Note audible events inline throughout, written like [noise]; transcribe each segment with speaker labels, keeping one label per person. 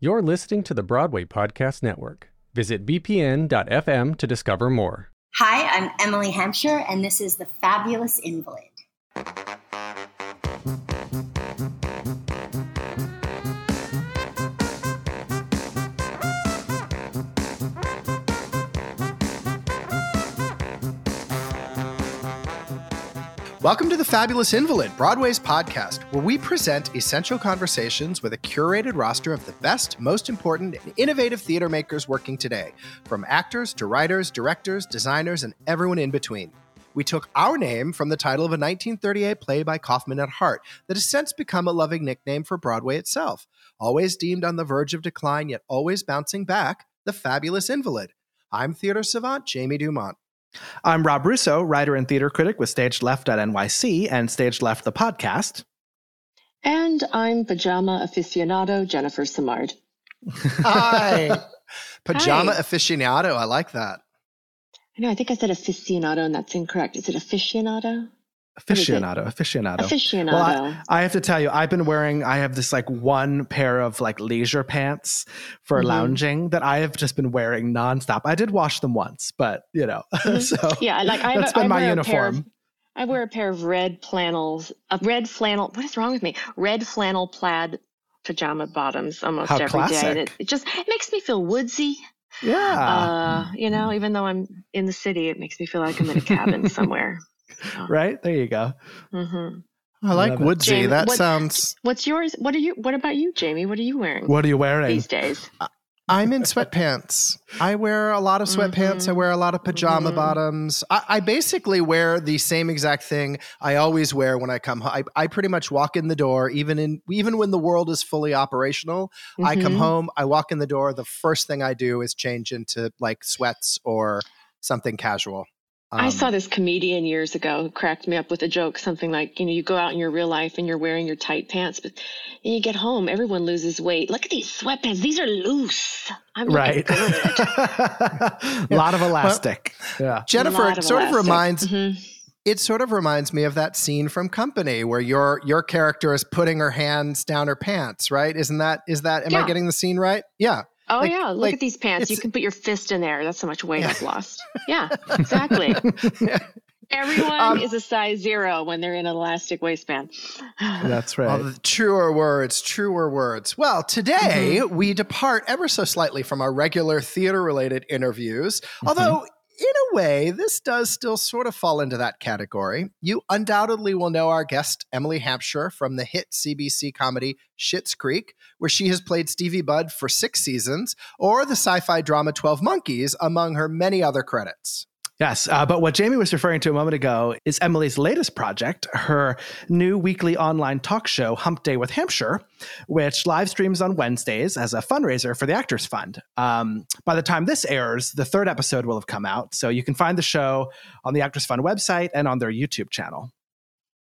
Speaker 1: You're listening to the Broadway Podcast Network. Visit bpn.fm to discover more.
Speaker 2: Hi, I'm Emily Hampshire, and this is The Fabulous Invalid.
Speaker 3: Welcome to The Fabulous Invalid, Broadway's podcast, where we present essential conversations with a curated roster of the best, most important, and innovative theater makers working today, from actors to writers, directors, designers, and everyone in between. We took our name from the title of a 1938 play by Kaufman at Hart that has since become a loving nickname for Broadway itself. Always deemed on the verge of decline, yet always bouncing back, The Fabulous Invalid. I'm theater savant Jamie Du Mont.
Speaker 4: I'm Rob Russo, writer and theater critic with Stage Left at NYC and Stage Left the podcast.
Speaker 5: And I'm pajama aficionado Jennifer Simard.
Speaker 3: Hi. [laughs] Pajama
Speaker 5: Hi.
Speaker 3: aficionado. I like that.
Speaker 5: I know, I think I said aficionado and that's incorrect. Is it aficionado?
Speaker 4: Aficionado, aficionado.
Speaker 5: Aficionado.
Speaker 4: Well, I, I have to tell you, I've been wearing, I have this like one pair of like leisure pants for
Speaker 5: Mhm.
Speaker 4: lounging that I have just been wearing nonstop. I did wash them once, but you know, [laughs]
Speaker 5: Mhm.
Speaker 4: so
Speaker 5: yeah, like I, have
Speaker 4: that's been my
Speaker 5: wear a pair of-
Speaker 4: uniform.
Speaker 5: I wear a pair of red flannels, a red flannel. What is wrong with me? Red flannel plaid pajama bottoms almost
Speaker 4: How
Speaker 5: every day. And it, it just it makes me feel woodsy.
Speaker 4: yeah.
Speaker 5: Uh, you know, even though I'm in the city, it makes me feel like I'm in a cabin somewhere. [laughs]
Speaker 4: right? There you go.
Speaker 5: hmm
Speaker 3: I like
Speaker 4: Love
Speaker 3: woodsy.
Speaker 5: Jamie,
Speaker 3: that
Speaker 5: what-
Speaker 3: sounds.
Speaker 5: What's yours? What are you? What about you, Jamie? What are you wearing
Speaker 4: What are you wearing?
Speaker 5: these days?
Speaker 3: I'm in sweatpants. I wear a lot of sweatpants. I
Speaker 5: Mhm.
Speaker 3: wear a lot of pajama
Speaker 5: Mhm.
Speaker 3: bottoms. I, I basically wear the same exact thing I always wear when I come home. I, I pretty much walk in the door, even in even when the world is fully operational. I come
Speaker 5: Mhm.
Speaker 3: home, I walk in the door. The first thing I do is change into like sweats or something casual.
Speaker 5: I
Speaker 3: Um,
Speaker 5: saw this comedian years ago who cracked me up with a joke, something like, you know, you go out in your real life and you're wearing your tight pants, but then you get home, everyone loses weight. Look at these sweatpants; these are loose. I'm
Speaker 4: right.
Speaker 5: looking good.
Speaker 4: a [laughs] lot of elastic. yeah.
Speaker 3: Jennifer,
Speaker 5: Lot
Speaker 3: it
Speaker 5: of
Speaker 3: sort of
Speaker 5: elastic.
Speaker 3: reminds
Speaker 5: Mhm.
Speaker 3: it sort of reminds me of that scene from Company where your your character is putting her hands down her pants, right? Isn't that is that am I getting the scene right? Yeah.
Speaker 5: Oh
Speaker 3: Like-
Speaker 5: yeah, look
Speaker 3: like,
Speaker 5: at these pants. You can put your fist in there. That's how much weight
Speaker 3: Yeah.
Speaker 5: I've lost. [laughs] Yeah, exactly. [laughs] Everyone
Speaker 3: Um,
Speaker 5: is a size zero when they're in an elastic waistband. [sighs]
Speaker 4: That's right.
Speaker 3: Well, the truer words, truer words. Well, today we depart ever so slightly from our regular theater related interviews, although. In a way, this does still sort of fall into that category. You undoubtedly will know our guest, Emily Hampshire, from the hit CBC comedy Schitt's Creek, where she has played Stevie Budd for six seasons, or the sci fi drama 12 Monkeys, among her many other credits.
Speaker 4: Yes, uh, but what Jamie was referring to a moment ago is Emily's latest project, her new weekly online talk show, Hump Day with Hampshire, which live streams on Wednesdays as a fundraiser for the Actors Fund. Um, by the time this airs, the third episode will have come out, so you can find the show on the Actors Fund website and on their YouTube channel.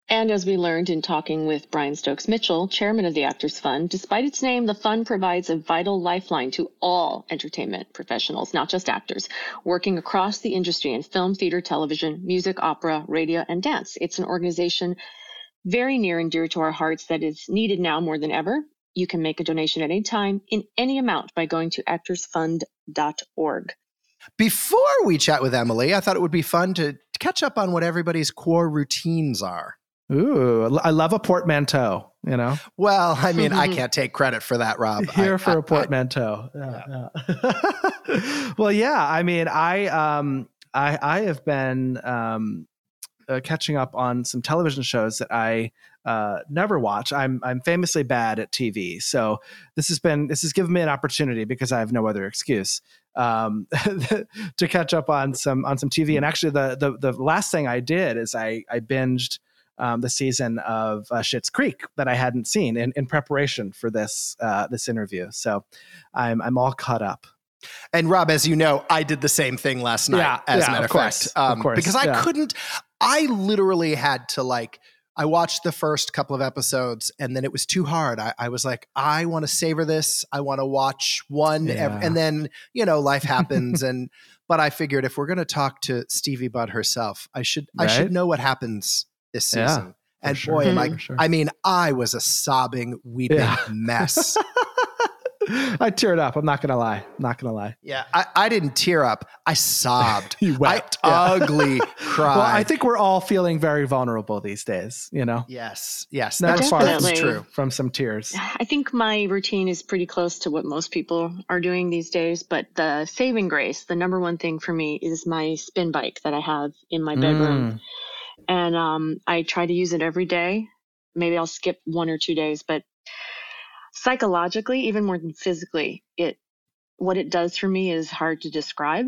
Speaker 5: And as we learned in talking with Brian Stokes Mitchell, chairman of the Actors Fund, despite its name, the fund provides a vital lifeline to all entertainment professionals, not just actors, working across the industry in film, theater, television, music, opera, radio, and dance. It's an organization very near and dear to our hearts that is needed now more than ever. You can make a donation at any time in any amount by going to actorsfund.org.
Speaker 3: Before we chat with Emily, I thought it would be fun to catch up on what everybody's quar routines are.
Speaker 4: Ooh, I love a portmanteau, you know?
Speaker 3: Well, I mean, I [laughs] can't take credit for that, Rob.
Speaker 4: Here
Speaker 3: I-
Speaker 4: for
Speaker 3: I-
Speaker 4: a portmanteau. Yeah, yeah. [laughs] well, yeah. I mean, I um, I I have been um, uh, catching up on some television shows that I uh, never watch. I'm I'm famously bad at TV, so this has been this has given me an opportunity because I have no other excuse um, [laughs] to catch up on some on some TV. And actually, the the the last thing I did is I I binged. Um, the season of uh, Schitt's Creek that I hadn't seen in, in preparation for this uh, this interview, so I'm I'm all caught up.
Speaker 3: And Rob, as you know, I did the same thing last night.
Speaker 4: Yeah,
Speaker 3: as
Speaker 4: yeah,
Speaker 3: a matter
Speaker 4: of course,
Speaker 3: fact, um,
Speaker 4: of course,
Speaker 3: because I
Speaker 4: yeah.
Speaker 3: couldn't. I literally had to like. I watched the first couple of episodes, and then it was too hard. I, I was like, I want to savor this. I want to watch one,
Speaker 4: Yeah.
Speaker 3: and then you know, life happens, [laughs] and. But I figured if we're going to talk to Stevie Budd herself, I should I should know what happens this
Speaker 4: Yeah,
Speaker 3: season. and
Speaker 4: sure,
Speaker 3: boy, am I!
Speaker 4: for sure.
Speaker 3: I mean, I was a sobbing, weeping
Speaker 4: Yeah.
Speaker 3: mess. [laughs]
Speaker 4: I teared up. I'm not gonna lie. I'm not gonna lie.
Speaker 3: Yeah, I, I didn't tear up. I sobbed. [laughs]
Speaker 4: You wept,
Speaker 3: I
Speaker 4: yeah.
Speaker 3: ugly cried. [laughs]
Speaker 4: Well, I think we're all feeling very vulnerable these days. You know,
Speaker 3: yes, yes,
Speaker 4: Never
Speaker 3: that's,
Speaker 4: far
Speaker 3: that's true.
Speaker 4: from some tears.
Speaker 5: I think my routine is pretty close to what most people are doing these days, but the saving grace, the number one thing for me is my spin bike that I have in my bedroom.
Speaker 4: Mm.
Speaker 5: And um, I try to use it every day. Maybe I'll skip one or two days, but psychologically, even more than physically, it what it does for me is hard to describe.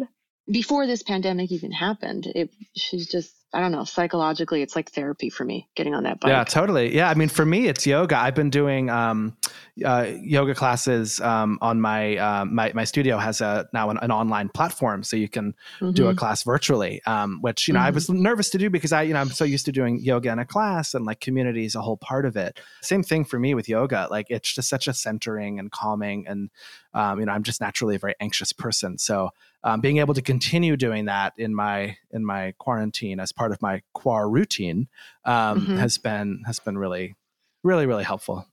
Speaker 5: Before this pandemic even happened, it she's just I don't know, psychologically it's like therapy for me getting on that bike.
Speaker 4: Yeah, totally. Yeah, I mean, for me, it's yoga. I've been doing um, uh, yoga classes um, on my um, my my studio has a now an, an online platform, so you can do a
Speaker 5: Mhm.
Speaker 4: class virtually. Um, which you know I was nervous to do because I you know I'm so used to doing yoga in a class and like community is a whole part of it. Same thing for me with yoga. Like it's just such a centering and calming, and um, you know I'm just naturally a very anxious person, so. Um, being able to continue doing that in my in my quarantine as part of my quar routine um,
Speaker 5: Mhm.
Speaker 4: has been has been really really really helpful.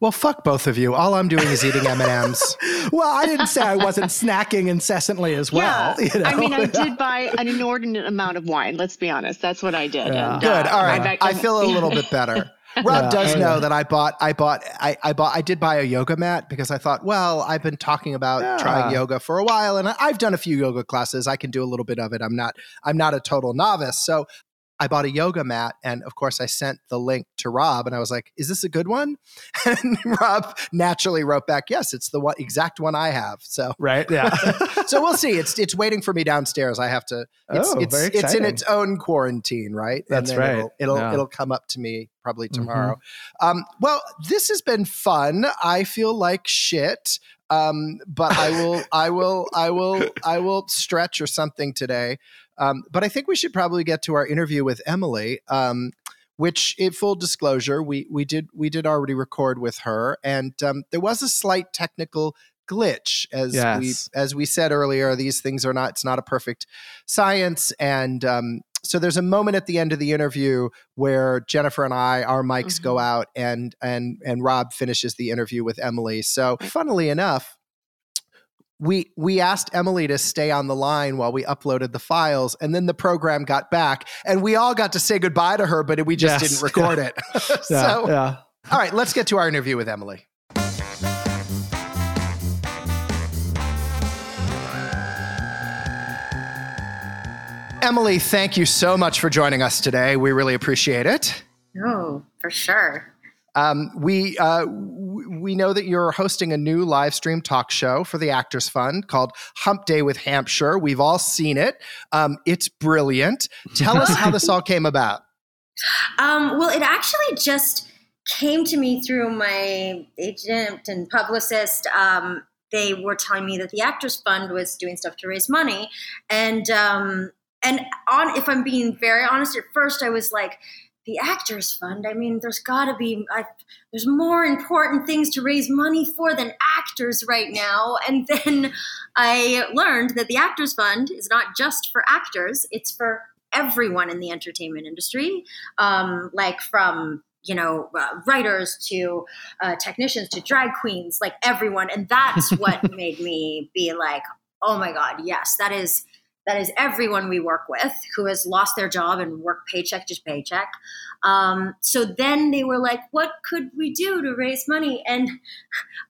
Speaker 3: Well, fuck both of you. All I'm doing is eating M and M's. [laughs]
Speaker 4: well, I didn't say I wasn't snacking incessantly as well.
Speaker 5: yeah,
Speaker 4: you know?
Speaker 5: I mean, I did [laughs] buy an inordinate amount of wine. Let's be honest. That's what I did.
Speaker 4: Yeah.
Speaker 5: And,
Speaker 3: Good.
Speaker 5: uh,
Speaker 3: All right.
Speaker 5: back-
Speaker 3: I feel a little [laughs] bit better. Rob does
Speaker 4: Oh,
Speaker 3: know that I bought, I bought, I, I bought, I did buy a yoga mat because I thought, well, I've been talking about
Speaker 4: Yeah.
Speaker 3: trying yoga for a while, and I- I've done a few yoga classes. I can do a little bit of it. I'm not, I'm not a total novice. So I bought a yoga mat, and of course, I sent the link to Rob, and I was like, "Is this a good one?" [laughs] And Rob naturally wrote back, "Yes, it's the one, exact one I have." So,
Speaker 4: right? Yeah. [laughs]
Speaker 3: so we'll see. It's it's waiting for me downstairs. I have to. It's
Speaker 4: Oh,
Speaker 3: it's,
Speaker 4: very
Speaker 3: it's in its own quarantine, right?
Speaker 4: That's right.
Speaker 3: It'll it'll,
Speaker 4: Yeah.
Speaker 3: it'll come up to me probably
Speaker 4: Mhm.
Speaker 3: tomorrow. Um, well, this has been fun. I feel like shit. Um, but I [laughs] will, I will, I will, I will stretch or something today. Um, but I think we should probably get to our interview with Emily. Um, which, in full disclosure, we we did we did already record with her, and um, there was a slight technical glitch as
Speaker 4: Yes.
Speaker 3: we as we said earlier. These things are not it's not a perfect science, and um, so there's a moment at the end of the interview where Jennifer and I, our mics go mm-hmm. out, and and and Rob finishes the interview with Emily. So, funnily enough, we we asked Emily to stay on the line while we uploaded the files, and then the program got back, and we all got to say goodbye to her, but we just
Speaker 4: Yes. [laughs]
Speaker 3: didn't record it. [laughs]
Speaker 4: yeah.
Speaker 3: so,
Speaker 4: yeah.
Speaker 3: all right, let's get to our interview with Emily. Emily, thank you so much for joining us today. We really appreciate it.
Speaker 2: Oh, for sure.
Speaker 3: Um, we uh, we know that you're hosting a new live stream talk show for the Actors Fund called Hump Day with Hampshire. We've all seen it. Um, it's brilliant. Tell us how this all [laughs] came about.
Speaker 2: Um, well, it actually just came to me through my agent and publicist. Um, they were telling me that the Actors Fund was doing stuff to raise money, and um, and on if I'm being very honest, at first I was like. The Actors Fund. I mean, there's got to be. I, there's more important things to raise money for than actors right now. And [laughs] then I learned that the Actors Fund is not just for actors; it's for everyone in the entertainment industry, um, like from you know uh, writers to uh, technicians to drag queens, like everyone. And that's [laughs] what made me be like, oh my god, yes, that is that is everyone we work with who has lost their job and work paycheck to paycheck. Um, so then they were like, what could we do to raise money? And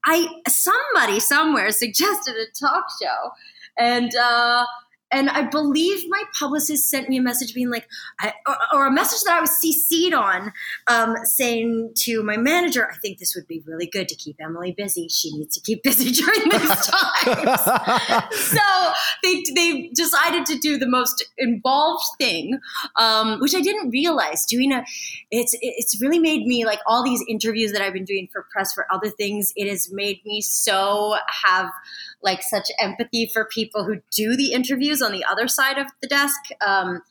Speaker 2: I somebody somewhere suggested a talk show, and uh, and I believe my publicist sent me a message being like, I, or, or a message that I was CC'd on, um, saying to my manager, I think this would be really good to keep Emily busy. She needs to keep busy [laughs] during these times. [laughs] so they they decided to do the most involved thing, um, which I didn't realize. Doing a, it's it's really made me like all these interviews that I've been doing for press for other things. It has made me so have like such empathy for people who do the interviews on the other side of the desk um,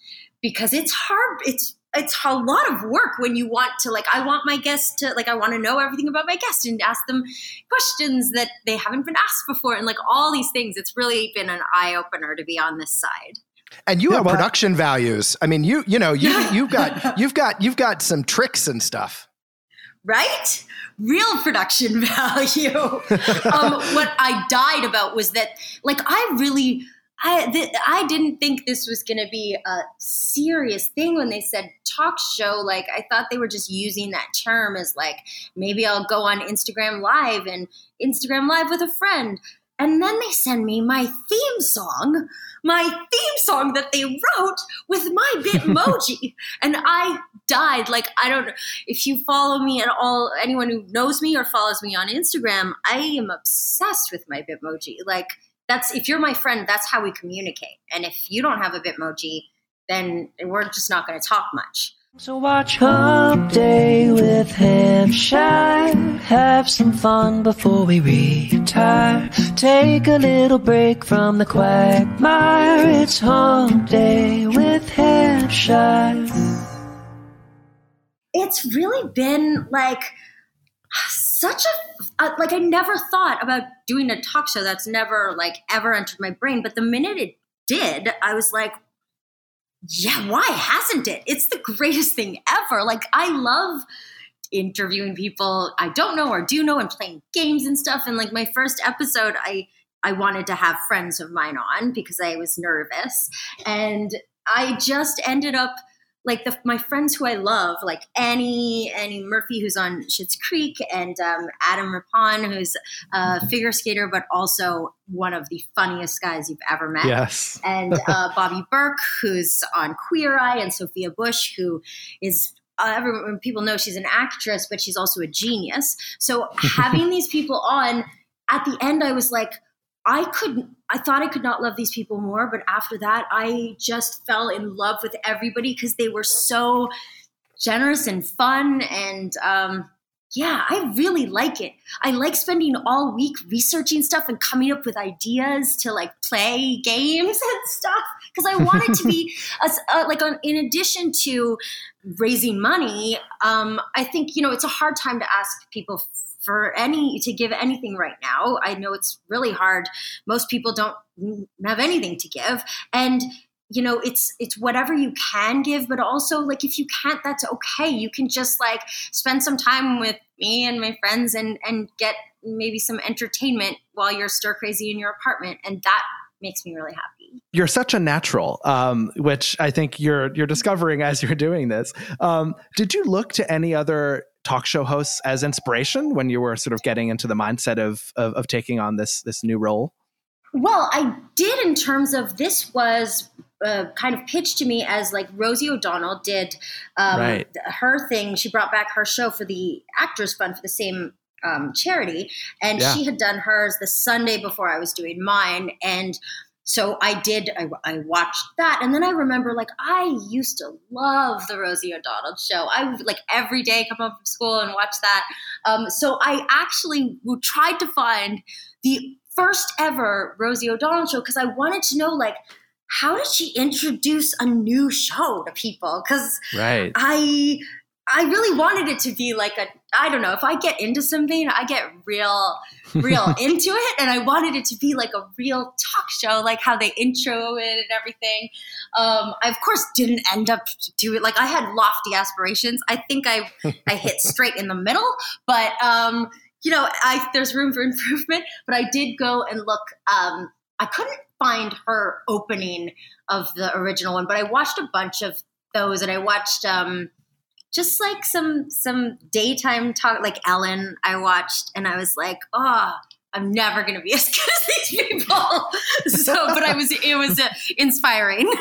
Speaker 2: because it's hard. It's it's a lot of work when you want to like i want my guests to like i want to know everything about my guest and ask them questions that they haven't been asked before and like all these things it's really been an eye-opener to be on this side
Speaker 3: And you
Speaker 4: Yeah,
Speaker 3: have
Speaker 4: well-
Speaker 3: production values. I mean, you you know you you've got [laughs] you've got you've got some tricks and stuff.
Speaker 2: right? Real production [laughs] value. [laughs] um, what I died about was that, like, I really. I, th- I didn't think this was going to be a serious thing when they said talk show. Like, I thought they were just using that term as, like, maybe I'll go on Instagram Live and Instagram Live with a friend. And then they send me my theme song, my theme song that they wrote with my Bitmoji. [laughs] and I died. Like, I don't, if you follow me at all, anyone who knows me or follows me on Instagram, I am obsessed with my Bitmoji. Like, that's, if you're my friend, that's how we communicate. And if you don't have a Bitmoji, then we're just not going to talk much.
Speaker 6: So watch Hump Day with Hampshire. Have some fun before we retire. Take a little break from the quagmire. It's Hump Day with Hampshire.
Speaker 2: It's really been like such a uh, like I never thought about doing a talk show. That's never like ever entered my brain. But the minute it did, I was like, yeah, why hasn't it? It's the greatest thing ever. Like, I love interviewing people I don't know or do know and playing games and stuff. And like my first episode, I I wanted to have friends of mine on because I was nervous. And I just ended up like the, my friends who I love, like Annie, Annie Murphy, who's on Schitt's Creek, and um, Adam Rippon, who's a [laughs] figure skater, but also one of the funniest guys you've ever met.
Speaker 4: Yes.
Speaker 2: and [laughs] uh, Bobby Berk, who's on Queer Eye, and Sophia Bush, who is uh, everyone, people know she's an actress, but she's also a genius. So [laughs] having these people on, at the end, I was like, I could I thought I could not love these people more, but after that, I just fell in love with everybody because they were so generous and fun and um, yeah, I really like it. I like spending all week researching stuff and coming up with ideas to like play games [laughs] and stuff because I want it to be [laughs] a, a, like on, in addition to raising money. Um, I think you know it's a hard time to ask people for any to give anything right now. I know it's really hard. Most people don't have anything to give, and you know it's it's whatever you can give but also like if you can't that's okay. You can just like spend some time with me and my friends and and get maybe some entertainment while you're stir crazy in your apartment. And that makes me really happy.
Speaker 4: You're such a natural um, which i think you're you're discovering as you're doing this. Um, did you look to any other talk show hosts as inspiration when you were sort of getting into the mindset of, of, of taking on this this new role
Speaker 2: well, I did in terms of this was uh, kind of pitched to me as like Rosie O'Donnell did um,
Speaker 4: right.
Speaker 2: her thing. She brought back her show for the Actors Fund for the same um, charity, and
Speaker 4: Yeah.
Speaker 2: she had done hers the Sunday before I was doing mine, and so I did. I, I watched that, and then I remember like I used to love the Rosie O'Donnell show. I would like every day come home from school and watch that. Um, so I actually tried to find the first ever Rosie O'Donnell show because I wanted to know like how did she introduce a new show to people? Because
Speaker 4: right
Speaker 2: I I really wanted it to be like a I don't know if I get into something I get real real [laughs] into it and I wanted it to be like a real talk show like how they intro it and everything. Um, I of course didn't end up doing it like I had lofty aspirations. I think I I hit [laughs] straight in the middle, but um, you know I there's room for improvement. But I did go and look. Um, I couldn't find her opening of the original one, but I watched a bunch of those and I watched um just like some some daytime talk like Ellen I watched and I was like, oh, I'm never gonna be [laughs] as good as these people. so but I was it was uh, inspiring.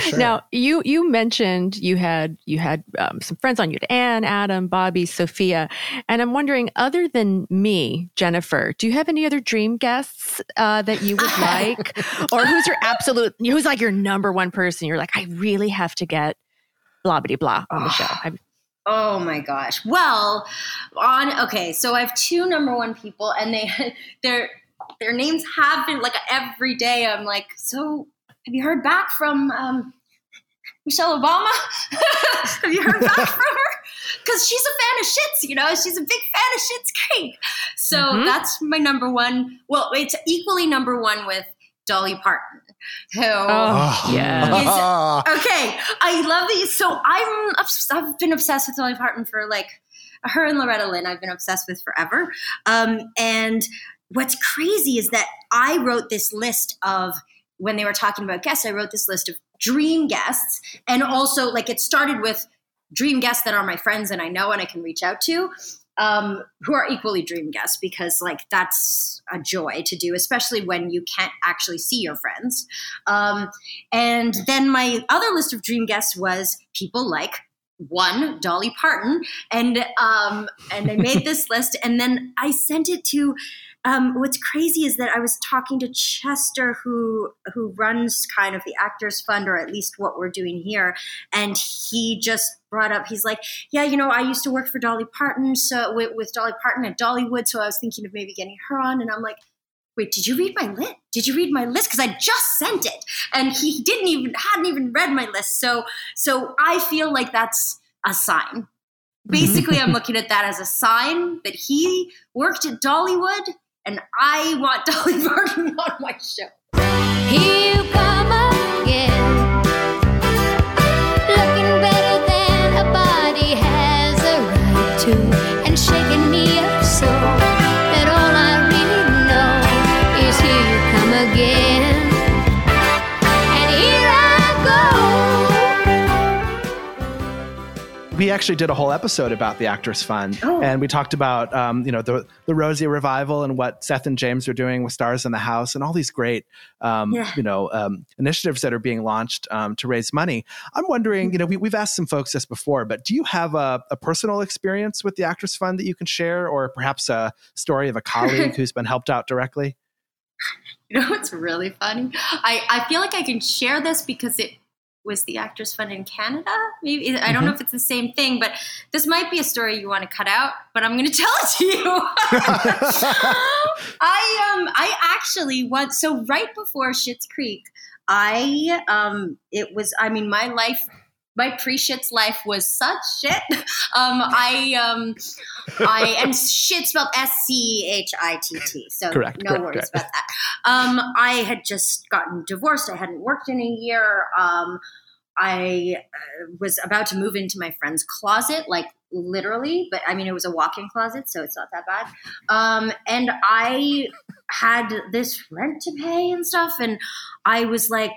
Speaker 4: sure
Speaker 5: Now you you mentioned you had you had um, some friends on you, Anne, Adam, Bobby, Sophia, and I'm wondering, other than me, Jennifer, do you have any other dream guests uh, that you would [laughs] like, or who's your absolute, who's like your number one person? You're like, I really have to get blah blah blah on the show. I've-
Speaker 2: Oh my gosh. Well, on okay, so I have two number one people, and they [laughs] their their names have been like every day. I'm like, so have you heard back from um, Michelle Obama? [laughs] have you heard back [laughs] from her? Because she's a fan of Schitt's, you know, she's a big fan of Schitt's Creek. So
Speaker 5: Mhm.
Speaker 2: that's my number one. Well, it's equally number one with Dolly Parton, [laughs] who
Speaker 5: Oh, yeah. [laughs]
Speaker 2: okay, I love these. So I'm I've been obsessed with Dolly Parton for like her and Loretta Lynn, I've been obsessed with forever. Um, and what's crazy is that I wrote this list of when they were talking about guests, I wrote this list of dream guests, and also like it started with dream guests that are my friends and I know and I can reach out to. Um, who are equally dream guests because like that's a joy to do especially when you can't actually see your friends um, and then my other list of dream guests was people like one Dolly Parton, and um, and I made this [laughs] list, and then I sent it to. Um, what's crazy is that I was talking to Chester, who who runs kind of the Actors Fund, or at least what we're doing here, and he just brought up. He's like, "Yeah, you know, I used to work for Dolly Parton, so with, with Dolly Parton at Dollywood, so I was thinking of maybe getting her on." And I'm like, wait, did you read my list? Did you read my list? Because I just sent it, and he didn't even hadn't even read my list. So so I feel like that's a sign. Basically, I'm [laughs] looking at that as a sign that he worked at Dollywood, and I want [laughs] Dolly Parton on my show.
Speaker 7: Here you come
Speaker 4: we actually did a whole episode about the Actors Fund,
Speaker 2: Oh.
Speaker 4: and we talked about um, you know the the Rosie revival and what Seth and James are doing with Stars in the House and all these great um,
Speaker 2: Yeah.
Speaker 4: you know um, initiatives that are being launched um, to raise money. I'm wondering, you know, we, we've asked some folks this before, but do you have a, a personal experience with the Actors Fund that you can share, or perhaps a story of a colleague [laughs] who's been helped out directly?
Speaker 2: You know what's really funny? I, I feel like I can share this because it was the Actors Fund in Canada. Maybe I don't know if it's the same thing, but this might be a story you want to cut out. But I'm going [laughs] to tell it to you. [laughs] I um I actually once so right before Schitt's Creek, I um it was I mean my life. My pre-shits life was such shit. [laughs] Um, I um, I and shit spelled S C H I T T. So
Speaker 4: Correct,
Speaker 2: no
Speaker 4: correct,
Speaker 2: worries
Speaker 4: correct.
Speaker 2: about that. Um, I had just gotten divorced. I hadn't worked in a year. Um, I uh, was about to move into my friend's closet, like literally, but I mean, it was a walk in closet, so it's not that bad. Um, and I had this rent to pay and stuff, and I was like,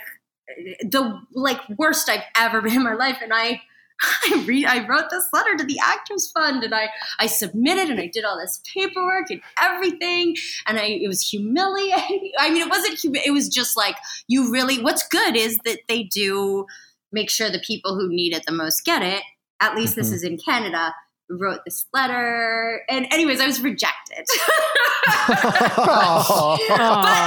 Speaker 2: the like worst I've ever been in my life. And I, [laughs] I read, I wrote this letter to the Actors Fund, and I, I submitted, and I did all this paperwork and everything, and I, it was humiliating. I mean, it wasn't, humi- it was just like you really. What's good is that they do make sure the people who need it the most get it. At least this
Speaker 4: Mhm.
Speaker 2: is in Canada. Wrote this letter, and anyways, I was rejected. [laughs] but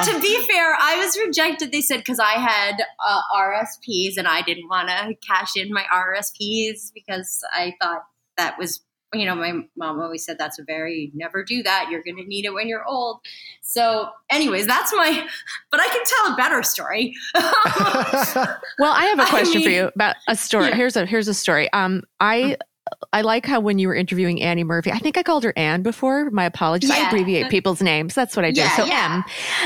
Speaker 2: to be fair, I was rejected. They said because I had uh, RSPs and I didn't want to cash in my RSPs because I thought that was, you know, my mom always said that's a very never do that. You're going to need it when you're old. So, anyways, that's my. But I can tell a better story. [laughs] [laughs]
Speaker 5: Well, I have a question for
Speaker 2: mean-
Speaker 5: you about a story.
Speaker 2: Yeah.
Speaker 5: Here's a here's a story. Um, I I like how when you were interviewing Annie Murphy, I think I called her Anne before. My apologies. I abbreviate people's names. That's what I do.
Speaker 2: Yeah,
Speaker 5: so
Speaker 2: yeah.
Speaker 5: M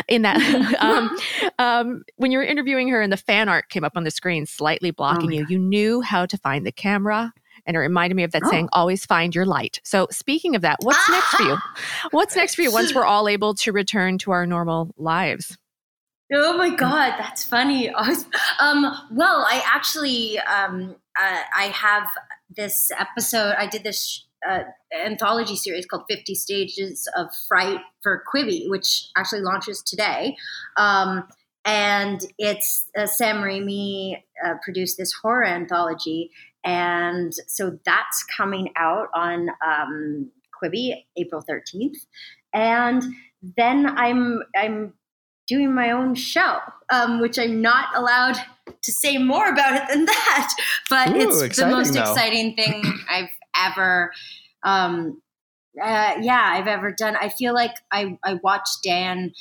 Speaker 5: in that. [laughs] um, um, when you were interviewing her and the fan art came up on the screen, slightly blocking
Speaker 2: Oh
Speaker 5: you, you knew how to find the camera. And it reminded me of that
Speaker 2: Oh.
Speaker 5: saying, always find your light. So, speaking of that, what's next for you? [laughs] What's next for you once we're all able to return to our normal lives?
Speaker 2: Oh my god, that's funny. [laughs] Um, well, I actually um, uh, I have this episode. I did this uh, anthology series called Fifty States of Fright for Quibi, which actually launches today. Um, and it's uh, Sam Raimi uh, produced this horror anthology, and so that's coming out on um, Quibi April thirteenth, and then I'm I'm doing my own show, um, which I'm not allowed to say more about it than that. But
Speaker 3: Ooh,
Speaker 2: it's the most
Speaker 3: though.
Speaker 2: exciting thing [clears throat] I've ever, um, uh, yeah, I've ever done. I feel like I I watched Dan,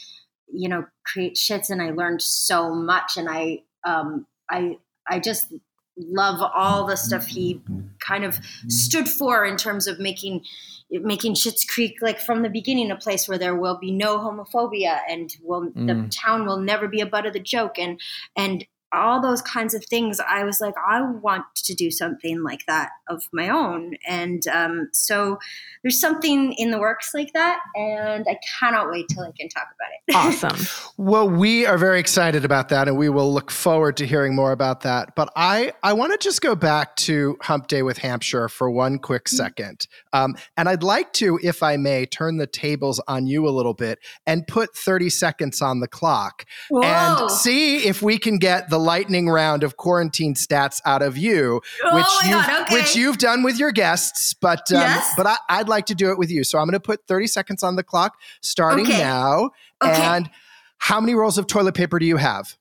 Speaker 2: you know, create Schitt's, and I learned so much, and I um, I I just love all the stuff he kind of stood for in terms of making making Schitt's Creek like from the beginning a place where there will be no homophobia and will the
Speaker 4: Mm.
Speaker 2: town will never be a butt of the joke and and all those kinds of things, I was like, I want to do something like that of my own. And um, so there's something in the works like that. And I cannot wait till I can talk about it. [laughs]
Speaker 8: Awesome.
Speaker 3: Well, we are very excited about that, and we will look forward to hearing more about that. But I, I want to just go back to Hump Day with Hampshire for one quick
Speaker 2: Mm-hmm.
Speaker 3: second. Um, and I'd like to, if I may, turn the tables on you a little bit and put 30 seconds on the clock
Speaker 2: Whoa.
Speaker 3: and see if we can get the lightning round of quarantine stats out of you,
Speaker 2: Oh
Speaker 3: which
Speaker 2: my
Speaker 3: you've
Speaker 2: God, okay.
Speaker 3: which you've done with your guests. But um,
Speaker 2: Yes.
Speaker 3: but I, I'd like to do it with you. So I'm going to put 30 seconds on the clock starting
Speaker 2: Okay.
Speaker 3: now.
Speaker 2: Okay.
Speaker 3: And how many rolls of toilet paper do you have?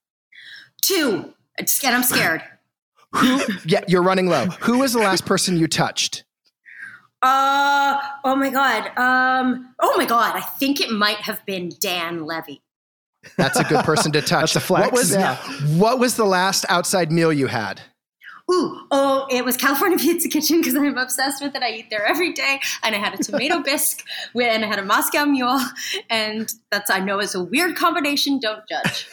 Speaker 2: Two. And I'm scared. [clears throat]
Speaker 3: Who? yeah, you're running low. Who was the last person you touched?
Speaker 2: Uh oh my god. Um oh my god. I think it might have been Dan Levy.
Speaker 3: That's a good person to [laughs] touch.
Speaker 4: That's a flex,
Speaker 3: What was
Speaker 4: yeah.
Speaker 3: what was the last outside meal you had?
Speaker 2: Ooh, oh, it was California [laughs] Pizza Kitchen because I'm obsessed with it. I eat there every day, and I had a [laughs] tomato bisque with, and I had a Moscow Mule, and that's I know is a weird combination. Don't judge.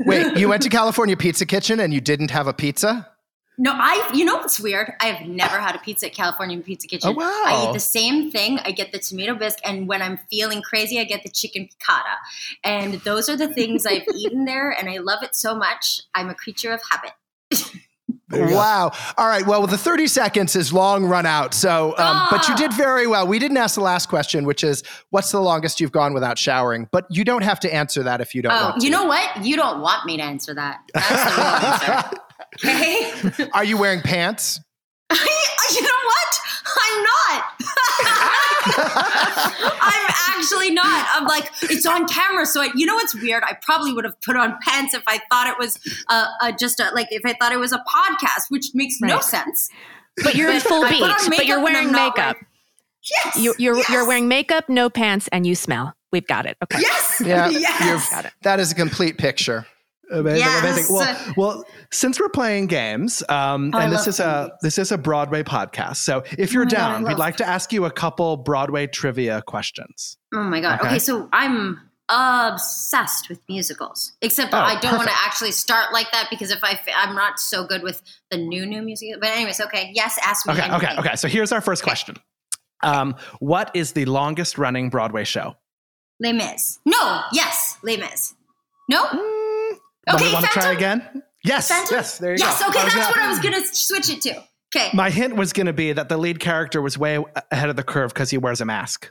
Speaker 3: Wait, you went to California Pizza Kitchen and you didn't have a pizza?
Speaker 2: No, I. You know what's weird? I have never had a pizza at California Pizza Kitchen.
Speaker 3: Oh, wow.
Speaker 2: I eat the same thing. I get the tomato bisque, and when I'm feeling crazy, I get the chicken piccata. And those are the things I've [laughs] eaten there, and I love it so much. I'm a creature of habit.
Speaker 3: Wow. All right. Well, the 30 seconds is long run out. So, um, but you did very well. We didn't ask the last question, which is what's the longest you've gone without showering? But you don't have to answer that if you don't
Speaker 2: Oh,
Speaker 3: want to.
Speaker 2: you know what? You don't want me to answer that. That's the real [laughs] answer. Okay.
Speaker 3: Are you wearing pants? [laughs]
Speaker 2: you know what? I'm not. [laughs] I'm actually not. I'm like, it's on camera. So, I, you know what's weird? I probably would have put on pants if I thought it was uh, uh, just a, like, if I thought it was a podcast, which makes no sense.
Speaker 8: But you're in full
Speaker 2: I
Speaker 8: beat. But you're wearing makeup.
Speaker 2: wearing- Yes.
Speaker 8: You, you're
Speaker 2: yes.
Speaker 8: you're wearing makeup, no pants, and you smell. We've got it. Okay.
Speaker 2: Yes.
Speaker 3: Yeah. [laughs]
Speaker 2: Yes.
Speaker 3: you've-
Speaker 8: Got it.
Speaker 3: That is a complete picture.
Speaker 4: Amazing,
Speaker 2: Yes.
Speaker 4: amazing. Well, well, since we're playing games, um,
Speaker 2: Oh,
Speaker 4: and this is
Speaker 2: playing
Speaker 4: a this is a Broadway podcast. So if you're
Speaker 2: God,
Speaker 4: down, we'd like to ask you a couple Broadway trivia questions.
Speaker 2: Oh my god.
Speaker 4: Okay.
Speaker 2: Okay, so I'm obsessed with musicals. Except
Speaker 4: Oh,
Speaker 2: I don't want to actually start like that because if I I'm not so good with the new new music. But anyways, okay. Yes, ask me.
Speaker 4: Okay, okay,
Speaker 2: anything.
Speaker 4: okay. So here's our first question. Um, what is the longest running Broadway show?
Speaker 2: Les Mis. No. Yes. Les Mis. No.
Speaker 4: Want
Speaker 2: Okay.
Speaker 4: Want to try again? Yes,
Speaker 2: Phantom?
Speaker 4: yes. There you
Speaker 2: yes.
Speaker 4: go.
Speaker 2: Okay. That's
Speaker 4: gonna-
Speaker 2: what I was gonna switch it to. Okay.
Speaker 4: My hint was going to be that the lead character was way ahead of the curve because he wears a mask.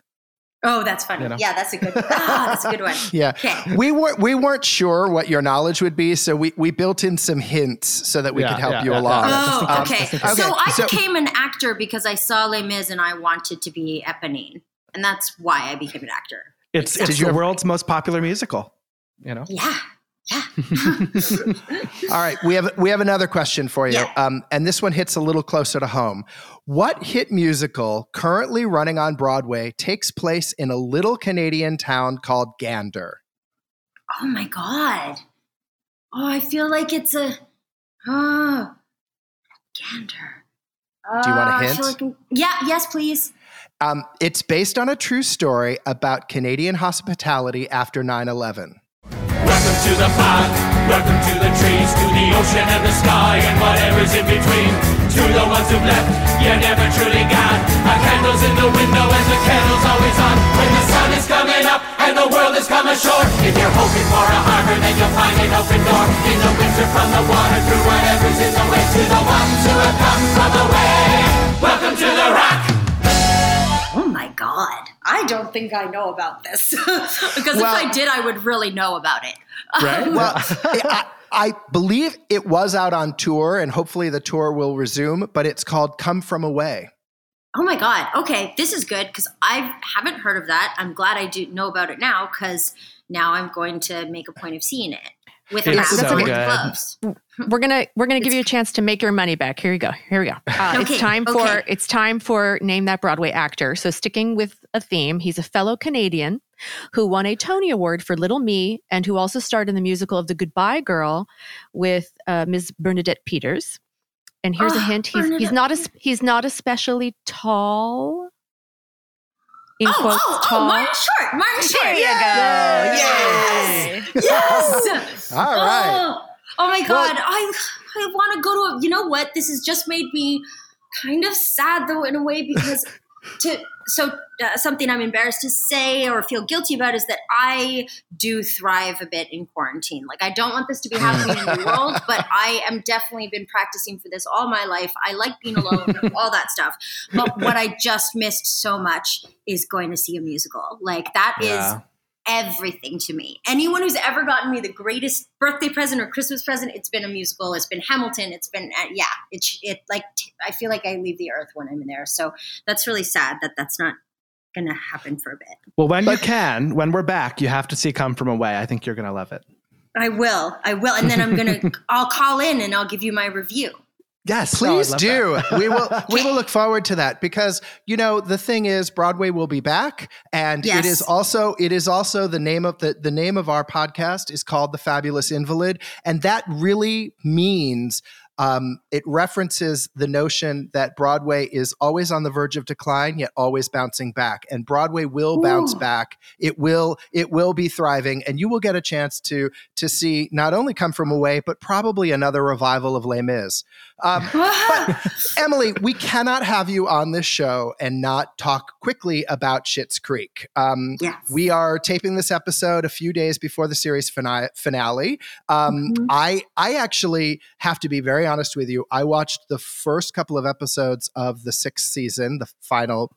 Speaker 2: oh, that's funny.
Speaker 4: You know.
Speaker 2: Yeah, that's a good. Ah, that's a good one. [laughs]
Speaker 3: Yeah.
Speaker 2: Okay.
Speaker 3: We weren't we weren't sure what your knowledge would be, so we, we built in some hints so that we
Speaker 4: Yeah,
Speaker 3: could help
Speaker 4: yeah,
Speaker 3: you
Speaker 4: yeah,
Speaker 3: along.
Speaker 4: yeah.
Speaker 2: Oh,
Speaker 4: case,
Speaker 2: okay.
Speaker 4: just in.
Speaker 2: So I
Speaker 3: so-
Speaker 2: became an actor because I saw Les Mis and I wanted to be Eponine, and that's why I became an actor.
Speaker 4: It's
Speaker 3: Did
Speaker 4: it's the world's most popular musical. You know.
Speaker 2: Yeah. Yeah. [laughs]
Speaker 3: All right, we have we have another question for you,
Speaker 2: Yeah.
Speaker 3: um, and this one hits a little closer to home. What hit musical currently running on Broadway takes place in a little Canadian town called Gander?
Speaker 2: Oh my god. Oh, I feel like it's a oh gander.
Speaker 3: Do you want a
Speaker 2: Uh,
Speaker 3: hint?
Speaker 2: like yeah, yes, please.
Speaker 3: Um, it's based on a true story about Canadian hospitality after 9 11.
Speaker 9: Welcome to the park, welcome to the trees, to the ocean and the sky and whatever's in between. To the ones who've left, you never truly got. A candle's in the window and the candle's always on. When the sun is coming up and the world is coming short. If you're hoping for a harbor, then you'll find an open door. In the winter from the water, through whatever's in the way. To the ones who have come from away. Welcome to the rock.
Speaker 2: My god. I don't think I know about this. [laughs] because
Speaker 3: Well-
Speaker 2: if I did, I would really know about it.
Speaker 4: Right? [laughs]
Speaker 3: Well, I, I believe it was out on tour, and hopefully the tour will resume, but it's called Come From Away.
Speaker 2: Oh my god. Okay, this is good because I haven't heard of that. I'm glad I do know about it now because now I'm going to make a point of seeing it with a mask
Speaker 4: so
Speaker 2: and
Speaker 4: good.
Speaker 2: gloves.
Speaker 8: We're gonna we're gonna give you a chance to make your money back. Here you go. Here we go. Uh,
Speaker 2: Okay,
Speaker 8: it's time for
Speaker 2: okay.
Speaker 8: it's time for name that Broadway actor. So sticking with a theme, he's a fellow Canadian who won a Tony Award for Little Me and who also starred in the musical of The Goodbye Girl with uh, Ms. Bernadette Peters. And here's a
Speaker 2: Oh,
Speaker 8: hint: he's he's not as he's not especially tall. In
Speaker 2: Oh,
Speaker 8: quotes,
Speaker 2: oh, oh
Speaker 8: tall.
Speaker 2: oh, Martin Short. Martin Short.
Speaker 8: There you go.
Speaker 2: Yes. Yes.
Speaker 3: All oh, right.
Speaker 2: Oh, Oh my god, I I want to go to. A, you know what? This has just made me kind of sad though in a way because to so uh, something I'm embarrassed to say or feel guilty about is that I do thrive a bit in quarantine. Like I don't want this to be happening in the [laughs] world, but I am definitely been practicing for this all my life. I like being alone, [laughs] all that stuff. But what I just missed so much is going to see a musical. Like that is
Speaker 4: Yeah.
Speaker 2: Everything to me. Anyone who's ever gotten me the greatest birthday present or Christmas present, it's been a musical. It's been Hamilton. It's been uh, yeah. It's it like t- I feel like I leave the earth when I'm in there. So that's really sad that that's not going to happen for a bit.
Speaker 4: Well, when you can, when we're back, you have to see Come From Away. I think you're going to love it.
Speaker 2: I will. I will. And then I'm going [laughs] to I'll call in and I'll give you my review.
Speaker 4: Yes,
Speaker 3: Please
Speaker 4: love
Speaker 3: do.
Speaker 4: that.
Speaker 3: we will [laughs] we will look forward to that because you know the thing is Broadway will be back and
Speaker 2: Yes.
Speaker 3: it is also it is also the name of the the name of our podcast is called The Fabulous Invalid and that really means um, it references the notion that Broadway is always on the verge of decline, yet always bouncing back. And Broadway will bounce back. It will it will be thriving, and you will get a chance to to see not only Come From Away, but probably another revival of Les Mis. Um, [laughs] but [laughs] Emily, we cannot have you on this show and not talk quickly about Schitt's Creek. Um,
Speaker 2: Yes.
Speaker 3: we are taping this episode a few days before the series finale. Um,
Speaker 2: Mhm.
Speaker 3: I I actually have to be very honest with you. I watched the first couple of episodes of the sixth season, the final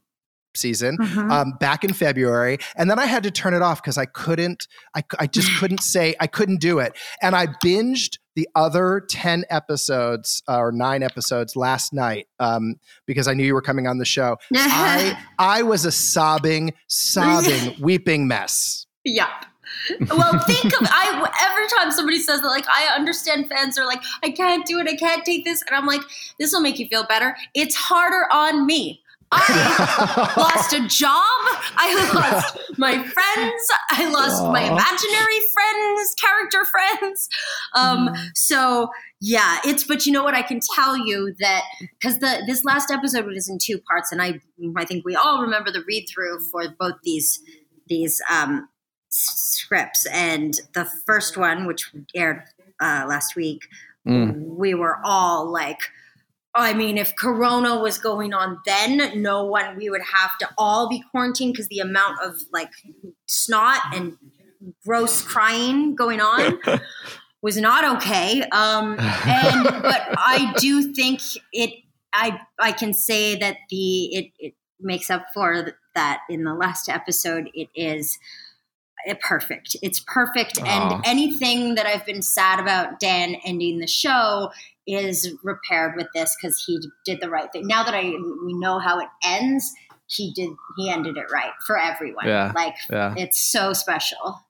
Speaker 3: season,
Speaker 2: Mhm.
Speaker 3: um, back in February, and then I had to turn it off because I couldn't. I I just [sighs] couldn't say I couldn't do it, and I binged the other ten episodes uh, or nine episodes last night um, because I knew you were coming on the show. [laughs] I I was a sobbing, sobbing, [laughs] weeping mess.
Speaker 2: Yeah. Well, think of I every time somebody says that, like I understand fans are like, I can't do it, I can't take this, and I'm like, this will make you feel better. It's harder on me. I [laughs] lost a job. I lost my friends. I lost my imaginary friends, character friends. Um, so yeah, it's but you know what? I can tell you that because the this last episode was in two parts, and I I think we all remember the read through for both these these um, scripts, and the first one, which aired uh, last week,
Speaker 4: Mm.
Speaker 2: we were all like. I mean, if Corona was going on then, no one, we would have to all be quarantined because the amount of like snot and gross crying going on [laughs] was not okay. Um, and but I do think it. I I can say that the it it makes up for that in the last episode. It is perfect. It's perfect,
Speaker 4: Aw.
Speaker 2: and anything that I've been sad about Dan ending the show is repaired with this because he did the right thing. Now that I we know how it ends, he did he ended it right for everyone.
Speaker 4: Yeah.
Speaker 2: Like
Speaker 4: Yeah.
Speaker 2: it's so special.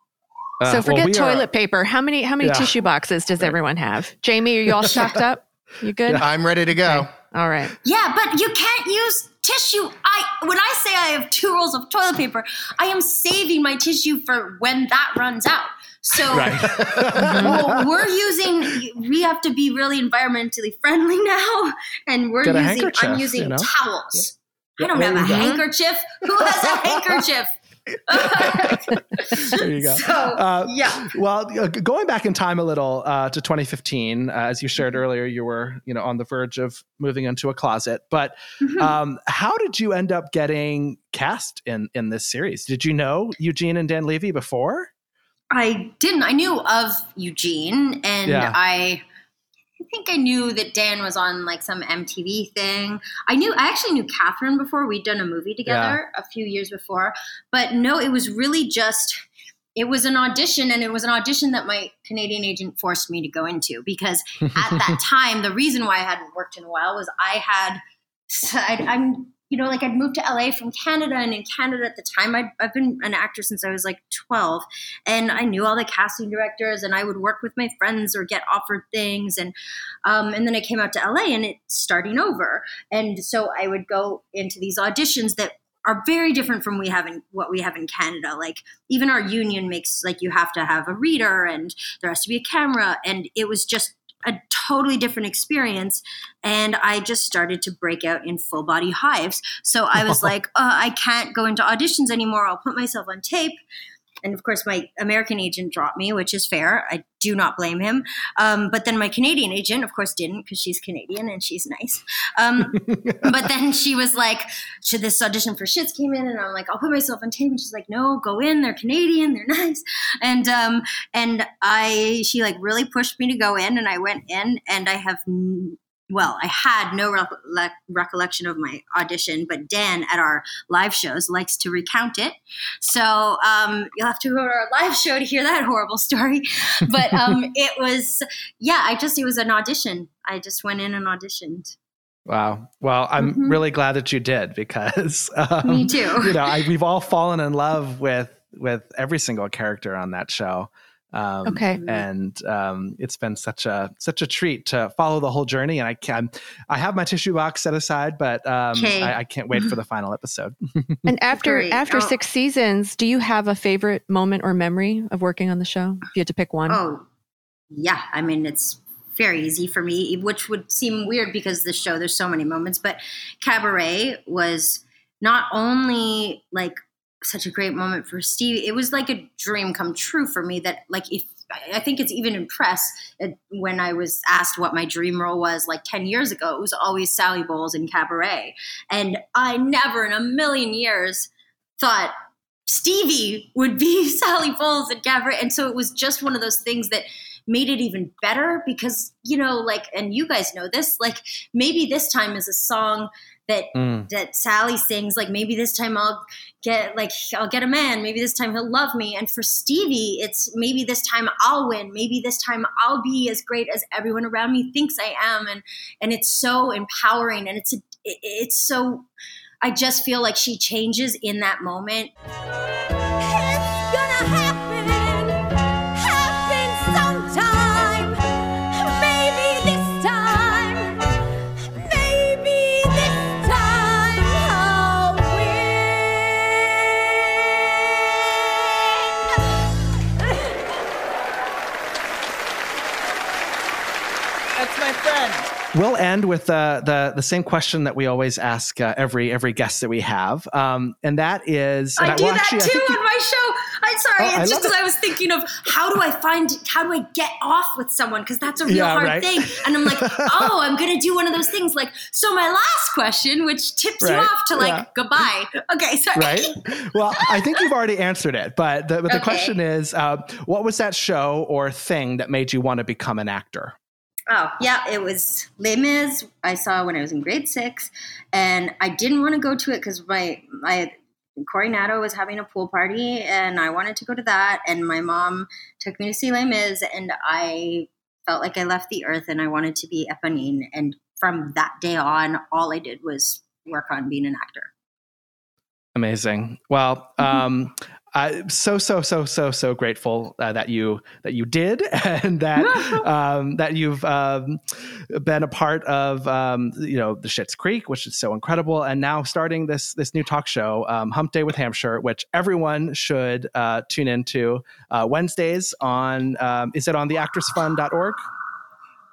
Speaker 4: Uh,
Speaker 8: so
Speaker 4: well,
Speaker 8: forget
Speaker 4: we are-
Speaker 8: toilet paper. How many how many
Speaker 4: Yeah.
Speaker 8: tissue boxes does everyone have? Jamie, are you all [laughs] stocked up? You good?
Speaker 3: I'm ready to go.
Speaker 8: All right.
Speaker 2: Yeah, but you can't use tissue. I when I say I have two rolls of toilet paper, I am saving my tissue for when that runs out. So [laughs] well, we're using we have to be really environmentally friendly [laughs] now and we're
Speaker 4: Get
Speaker 2: using I'm using
Speaker 4: you know?
Speaker 2: towels. I don't have a handkerchief. Who has a [laughs] handkerchief?
Speaker 4: There you go. [laughs]
Speaker 2: So,
Speaker 4: Uh,
Speaker 2: yeah.
Speaker 4: Well, uh, going back in time a little uh, to 2015, uh, as you shared
Speaker 2: Mm-hmm.
Speaker 4: earlier, you were you know on the verge of moving into a closet. But
Speaker 2: Mhm.
Speaker 4: um, how did you end up getting cast in in this series? Did you know Eugene and Dan Levy before?
Speaker 2: I didn't. I knew of Eugene, and
Speaker 4: Yeah.
Speaker 2: I think I knew that Dan was on like some MTV thing. I knew. I actually knew Catherine before. We'd done a movie together a few years before, but no, it was really just. It was an audition, and it was an audition that my Canadian agent forced me to go into because [laughs] at that time, the reason why I hadn't worked in a while was I had, [laughs] I'd, I'm, you know, like I'd moved to LA from Canada, and in Canada at the time, I'd, I've been an actor since I was like 12, and I knew all the casting directors, and I would work with my friends or get offered things, and um, and then I came out to LA, and it's starting over, and so I would go into these auditions that are very different from we have in what we have in Canada. Like even our union makes like you have to have a reader and there has to be a camera, and it was just a totally different experience. And I just started to break out in full body hives. So I was [laughs] like, uh, I can't go into auditions anymore. I'll put myself on tape. And of course my American agent dropped me, which is fair. I do not blame him. Um, but then my Canadian agent, of course, didn't because she's Canadian and she's nice. Um, [laughs] but then she was like, "Should this audition for Schitt's came in?" And I'm like, "I'll put myself on tape." And she's like, "No, go in. They're Canadian. They're nice." And um, and I, she like really pushed me to go in, and I went in, and I have. N- well, I had no re- recollection of my audition, but Dan at our live shows likes to recount it. So um, you'll have to go to our live show to hear that horrible story. [laughs] But um, [laughs] it was, yeah, I just, it was an audition. I just went in and auditioned.
Speaker 4: Wow. Well, I'm
Speaker 2: Mhm.
Speaker 4: really glad that you did because [laughs] um,
Speaker 2: Me too.
Speaker 4: You know, I, we've all fallen in love with with every single character on that show. Um,
Speaker 8: Okay.
Speaker 4: and um, it's been such a such a treat to follow the whole journey. And I can I have my tissue box set aside, but um,
Speaker 2: Okay.
Speaker 4: I, I can't wait for the [laughs] final episode. [laughs]
Speaker 8: And after
Speaker 2: Great.
Speaker 8: after
Speaker 2: Oh.
Speaker 8: six seasons, do you have a favorite moment or memory of working on the show? If you had to pick one.
Speaker 2: Oh, yeah. I mean, it's very easy for me, which would seem weird because the show, there's so many moments. But Cabaret was not only like such a great moment for Steve, it was like a dream come true for me that, like, if I- think it's even in press uh, when I was asked what my dream role was like 10 years ago, it was always Sally Bowles in Cabaret. And I never in a million years thought Stevie would be [laughs] Sally Bowles in Cabaret. And so it was just one of those things that made it even better because, you know, like, and you guys know this, like maybe this time is a song that
Speaker 4: Mm.
Speaker 2: that Sally sings, like maybe this time I'll get like I'll get a man, maybe this time he'll love me. And for Stevie, it's maybe this time I'll win, maybe this time I'll be as great as everyone around me thinks I am. And and it's so empowering and it's a, it- it's so I just feel like she changes in that moment.
Speaker 4: We'll end with uh, the the same question that we always ask uh, every every guest that we have, um, and that is, and
Speaker 2: I do
Speaker 4: well,
Speaker 2: that
Speaker 4: actually,
Speaker 2: too
Speaker 4: think you-
Speaker 2: on my show. I'm sorry,
Speaker 4: Oh, I
Speaker 2: it's just because
Speaker 4: it.
Speaker 2: I was thinking of how do I find, how do I get off with someone? Because that's a real
Speaker 4: Yeah,
Speaker 2: hard
Speaker 4: right.
Speaker 2: thing. And I'm like, [laughs] oh, I'm gonna do one of those things. Like, so my last question, which tips you off to like
Speaker 4: yeah.
Speaker 2: goodbye. Okay, sorry.
Speaker 4: right? Well, I think you've already answered it, but the, but the
Speaker 2: Okay.
Speaker 4: question is, uh, what was that show or thing that made you want to become an actor?
Speaker 2: Oh, yeah, it was Les Mis. I saw when I was in grade six, and I didn't want to go to it because my my Corey Nato was having a pool party, and I wanted to go to that. And my mom took me to see Les Mis, and I felt like I left the earth, and I wanted to be Eponine. And from that day on, all I did was work on being an actor.
Speaker 4: Amazing. Well, [laughs] um, I'm so so so so so grateful uh, that you that you did [laughs] and that [laughs] um, that you've um, been a part of um, you know the Schitt's Creek, which is so incredible, and now starting this this new talk show, um, Hump Day with Hampshire, which everyone should uh, tune into uh, Wednesdays on. Um, is it on the actorsfund.org?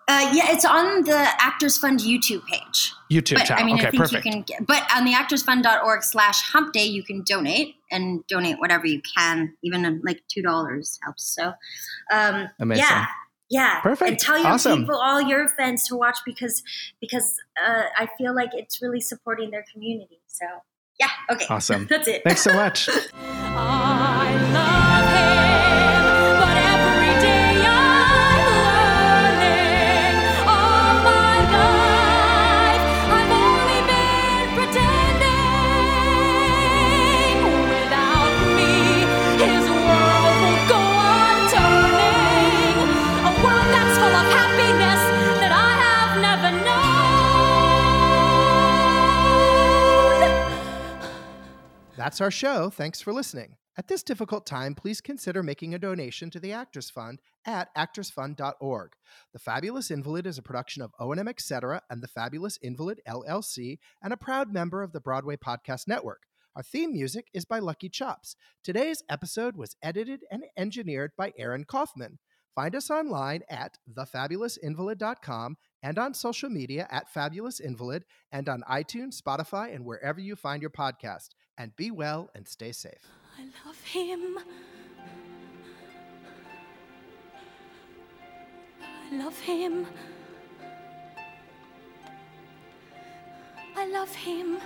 Speaker 2: Uh, yeah, it's on the Actors Fund YouTube page.
Speaker 4: YouTube
Speaker 2: but
Speaker 4: channel.
Speaker 2: I mean,
Speaker 4: okay,
Speaker 2: I think
Speaker 4: perfect.
Speaker 2: you can. Get, but on the actorsfund.org slash hump day, you can donate and donate whatever you can. Even uh, like two dollars helps. So, um,
Speaker 4: Amazing.
Speaker 2: yeah, yeah,
Speaker 4: Perfect.
Speaker 2: And tell your
Speaker 4: Awesome.
Speaker 2: people, all your fans to watch because because uh, I feel like it's really supporting their community. So, yeah, okay,
Speaker 4: Awesome. [laughs]
Speaker 2: That's it.
Speaker 4: Thanks so much. [laughs]
Speaker 7: That's
Speaker 3: our show. Thanks for listening. At this difficult time, please consider making a donation to the Actors Fund at actorsfund.org. The Fabulous Invalid is a production of O&M Etc. and the Fabulous Invalid LLC and a proud member of the Broadway Podcast Network. Our theme music is by Lucky Chops. Today's episode was edited and engineered by Aaron Kaufman. Find us online at thefabulousinvalid.com and on social media at Fabulous Invalid and on iTunes, Spotify, and wherever you find your podcast and be well and stay safe.
Speaker 7: I love him.
Speaker 10: I love him. I love him,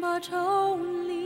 Speaker 10: but only.